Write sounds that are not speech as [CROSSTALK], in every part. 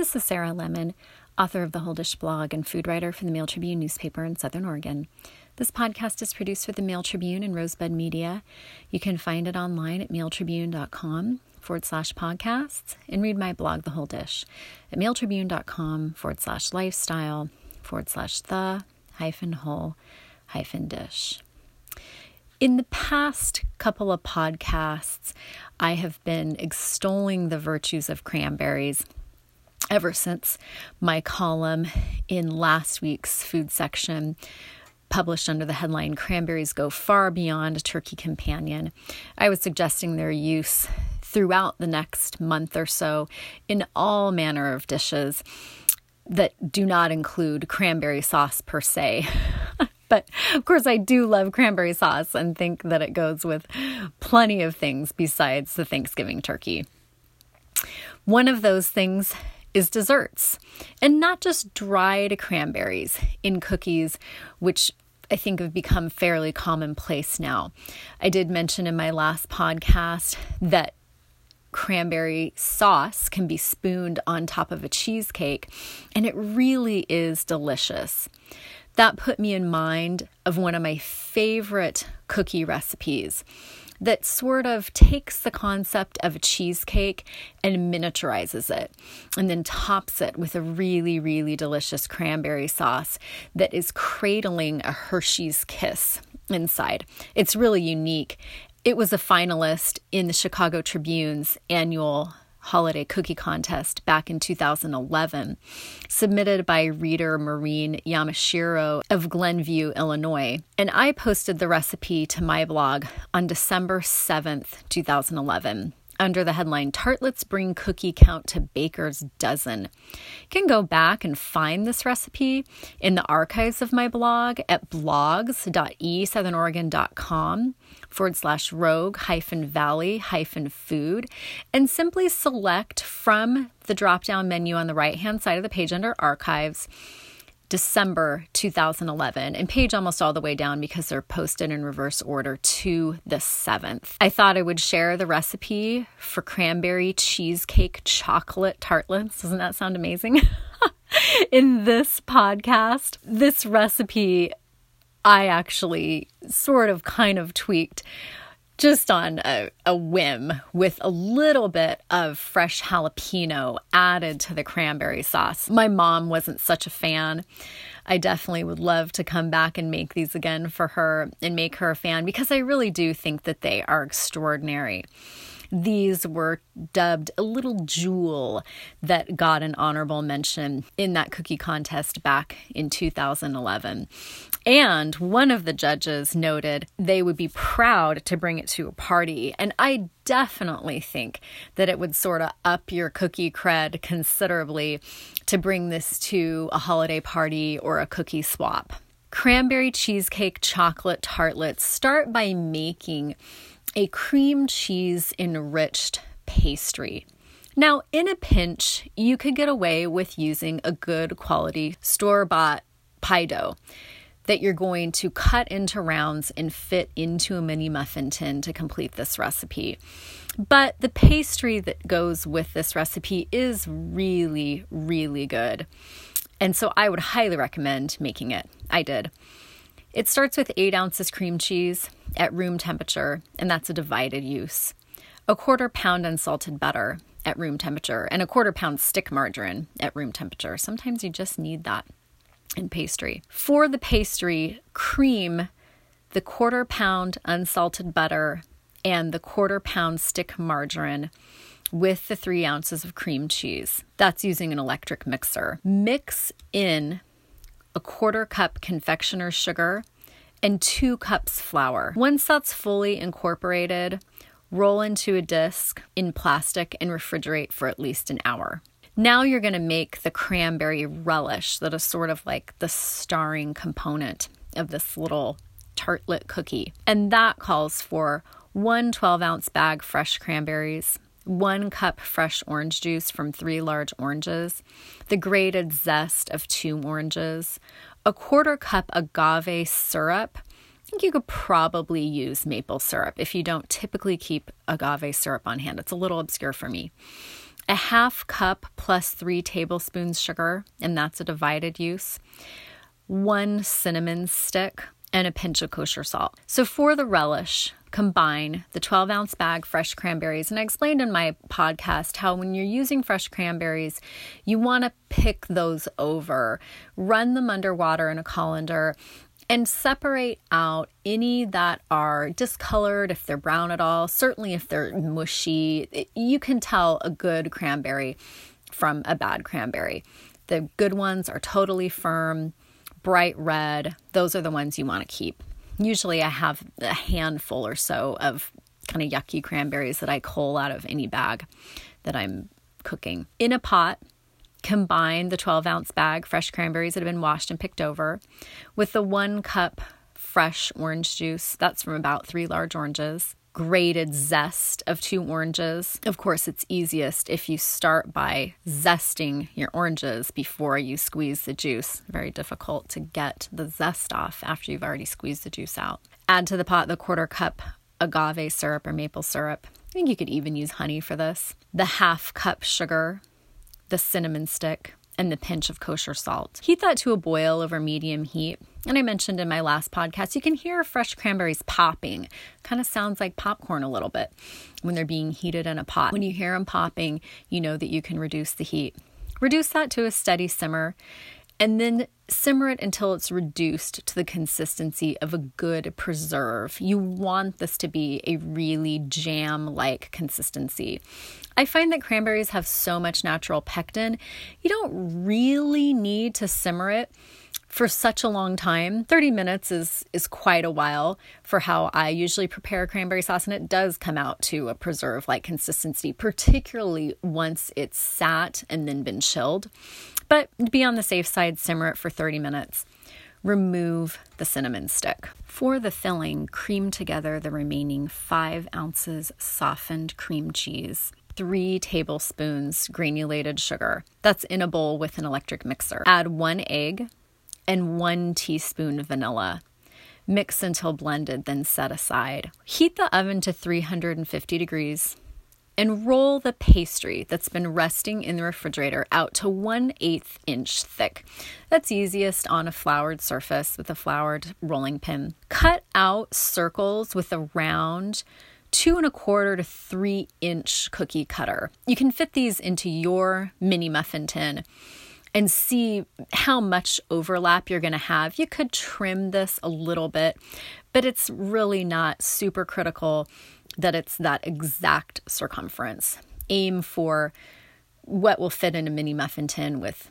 This is Sarah Lemon, author of the Whole Dish blog and food writer for the Mail Tribune newspaper in Southern Oregon. This podcast is produced for the Mail Tribune and Rosebud Media. You can find it online at mailtribune.com forward slash podcasts and read my blog, The Whole Dish, at mailtribune.com forward slash lifestyle forward slash the hyphen whole hyphen dish. In the past couple of podcasts, I have been extolling the virtues of cranberries ever since my column in last week's food section published under the headline Cranberries Go Far Beyond Turkey Companion. I was suggesting their use throughout the next month or so in all manner of dishes that do not include cranberry sauce per se. [LAUGHS] But of course, I do love cranberry sauce and think that it goes with plenty of things besides the Thanksgiving turkey. One of those things is desserts, and not just dried cranberries in cookies, which I think have become fairly commonplace now. I did mention in my last podcast that cranberry sauce can be spooned on top of a cheesecake, and it really is delicious. That put me in mind of one of my favorite cookie recipes that sort of takes the concept of a cheesecake and miniaturizes it and then tops it with a really, really delicious cranberry sauce that is cradling a Hershey's kiss inside. It's really unique. It was a finalist in the Chicago Tribune's annual holiday cookie contest back in 2011, submitted by reader Maureen Yamashiro of Glenview, Illinois. And I posted the recipe to my blog on December 7th, 2011 under the headline Tartlets Bring Cookie Count to Baker's Dozen. You can go back and find this recipe in the archives of my blog at blogs.esouthernoregon.com forward slash rogue hyphen valley hyphen food and simply select from the drop down menu on the right hand side of the page under archives December 2011 and page almost all the way down because they're posted in reverse order to the 7th. I thought I would share the recipe for cranberry cheesecake chocolate tartlets. Doesn't that sound amazing? [LAUGHS] in this podcast, this recipe I actually sort of kind of tweaked just on a, a, whim with a little bit of fresh jalapeno added to the cranberry sauce. My mom wasn't such a fan. I definitely would love to come back and make these again for her and make her a fan because I really do think that they are extraordinary. These were dubbed a little jewel that got an honorable mention in that cookie contest back in 2011. And one of the judges noted they would be proud to bring it to a party. And I definitely think that it would sort of up your cookie cred considerably to bring this to a holiday party or a cookie swap. Cranberry cheesecake chocolate tartlets start by making a cream cheese enriched pastry. Now, in a pinch, you could get away with using a good quality store bought pie dough that you're going to cut into rounds and fit into a mini muffin tin to complete this recipe. But the pastry that goes with this recipe is really, really good. And so I would highly recommend making it. I did. It starts with eight ounces cream cheese at room temperature, and that's a divided use. A quarter pound unsalted butter at room temperature, and a quarter pound stick margarine at room temperature. Sometimes you just need that in pastry. For the pastry, cream the quarter pound unsalted butter and the quarter pound stick margarine with the three ounces of cream cheese. That's using an electric mixer. Mix in a quarter cup confectioner's sugar, and two cups flour. Once that's fully incorporated, roll into a disc in plastic and refrigerate for at least an hour. Now you're going to make the cranberry relish that is sort of like the starring component of this little tartlet cookie. And that calls for one 12 ounce bag fresh cranberries, one cup fresh orange juice from three large oranges, the grated zest of two oranges, a quarter cup agave syrup. I think you could probably use maple syrup if you don't typically keep agave syrup on hand. It's a little obscure for me. a half cup plus three tablespoons sugar, and that's a divided use, one cinnamon stick, and a pinch of kosher salt. So for the relish, combine the 12 ounce bag fresh cranberries. And I explained in my podcast how when you're using fresh cranberries, you want to pick those over, run them underwater in a colander. And separate out any that are discolored if they're brown at all. Certainly, if they're mushy, you can tell a good cranberry from a bad cranberry. The good ones are totally firm, bright red. Those are the ones you want to keep. Usually I have a handful or so of kind of yucky cranberries that I cull out of any bag that I'm cooking. In a pot, combine the 12 ounce bag fresh cranberries that have been washed and picked over with the one cup fresh orange juice. That's from about three large oranges grated zest of two oranges. Of course, it's easiest if you start by zesting your oranges before you squeeze the juice. Very difficult to get the zest off after you've already squeezed the juice out. Add to the pot the quarter cup agave syrup or maple syrup. I think you could even use honey for this. The half cup sugar, the cinnamon stick, and the pinch of kosher salt. Heat that to a boil over medium heat. And I mentioned in my last podcast, you can hear fresh cranberries popping. Kind of sounds like popcorn a little bit when they're being heated in a pot. When you hear them popping, you know that you can reduce the heat. Reduce that to a steady simmer and then simmer it until it's reduced to the consistency of a good preserve. You want this to be a really jam like consistency. I find that cranberries have so much natural pectin, you don't really need to simmer it for such a long time. 30 minutes is is quite a while for how I usually prepare cranberry sauce and it does come out to a preserve like consistency, particularly once it's sat and then been chilled. But be on the safe side, simmer it for 30 minutes. Remove the cinnamon stick. For the filling, cream together the remaining five ounces softened cream cheese three tablespoons granulated sugar. That's in a bowl with an electric mixer. Add one egg and one teaspoon vanilla. Mix until blended, then set aside. Heat the oven to 350 degrees and roll the pastry that's been resting in the refrigerator out to 1 8 inch thick. That's easiest on a floured surface with a floured rolling pin. Cut out circles with a round two and a quarter to three inch cookie cutter. You can fit these into your mini muffin tin and see how much overlap you're going to have. You could trim this a little bit, but it's really not super critical that it's that exact circumference. Aim for what will fit in a mini muffin tin with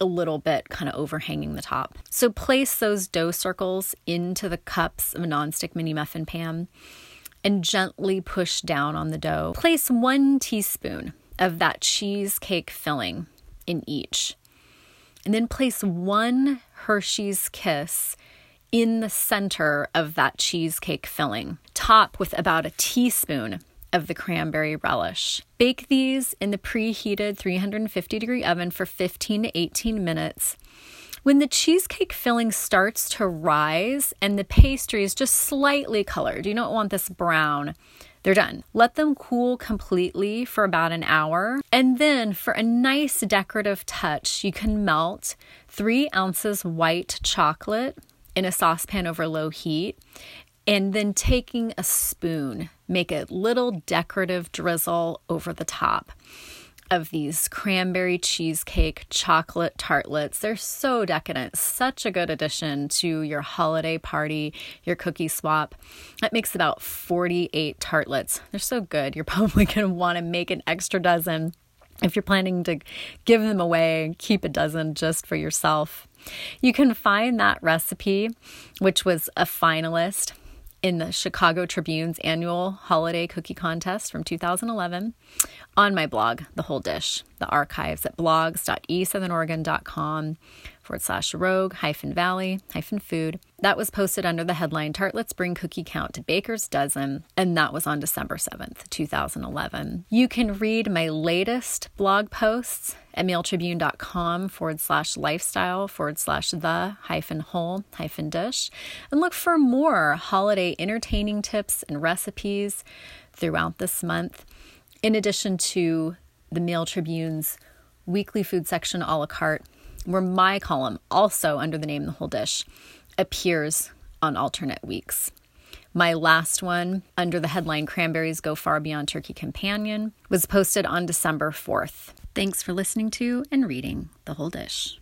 a little bit kind of overhanging the top. So place those dough circles into the cups of a nonstick mini muffin pan and gently push down on the dough. Place one teaspoon of that cheesecake filling in each. And then place one Hershey's Kiss in the center of that cheesecake filling. Top with about a teaspoon of the cranberry relish. Bake these in the preheated 350 degree oven for 15 to 18 minutes. When the cheesecake filling starts to rise and the pastry is just slightly colored, you don't want this brown. They're done. Let them cool completely for about an hour. And then, for a nice decorative touch, you can melt three ounces white chocolate in a saucepan over low heat. And then taking a spoon, make a little decorative drizzle over the top of these cranberry cheesecake chocolate tartlets. They're so decadent, such a good addition to your holiday party, your cookie swap. That makes about 48 tartlets. They're so good. You're [LAUGHS] probably going to want to make an extra dozen. If you're planning to give them away, keep a dozen just for yourself. You can find that recipe, which was a finalist in the Chicago Tribune's annual holiday cookie contest from 2011 on my blog, The Whole Dish, the archives at blogs.esouthernoregon.com forward slash rogue hyphen valley hyphen food. That was posted under the headline Tartlets Bring Cookie Count to Baker's Dozen, and that was on December 7th, 2011. You can read my latest blog posts at mailtribune.com forward slash lifestyle forward slash the hyphen whole hyphen dish and look for more holiday entertaining tips and recipes throughout this month, in addition to the Mail Tribune's weekly food section a la carte, where my column, also under the name The Whole Dish, appears on alternate weeks. My last one, under the headline Cranberries Go Far Beyond Turkey Companion, was posted on December 4th. Thanks for listening to and reading The Whole Dish.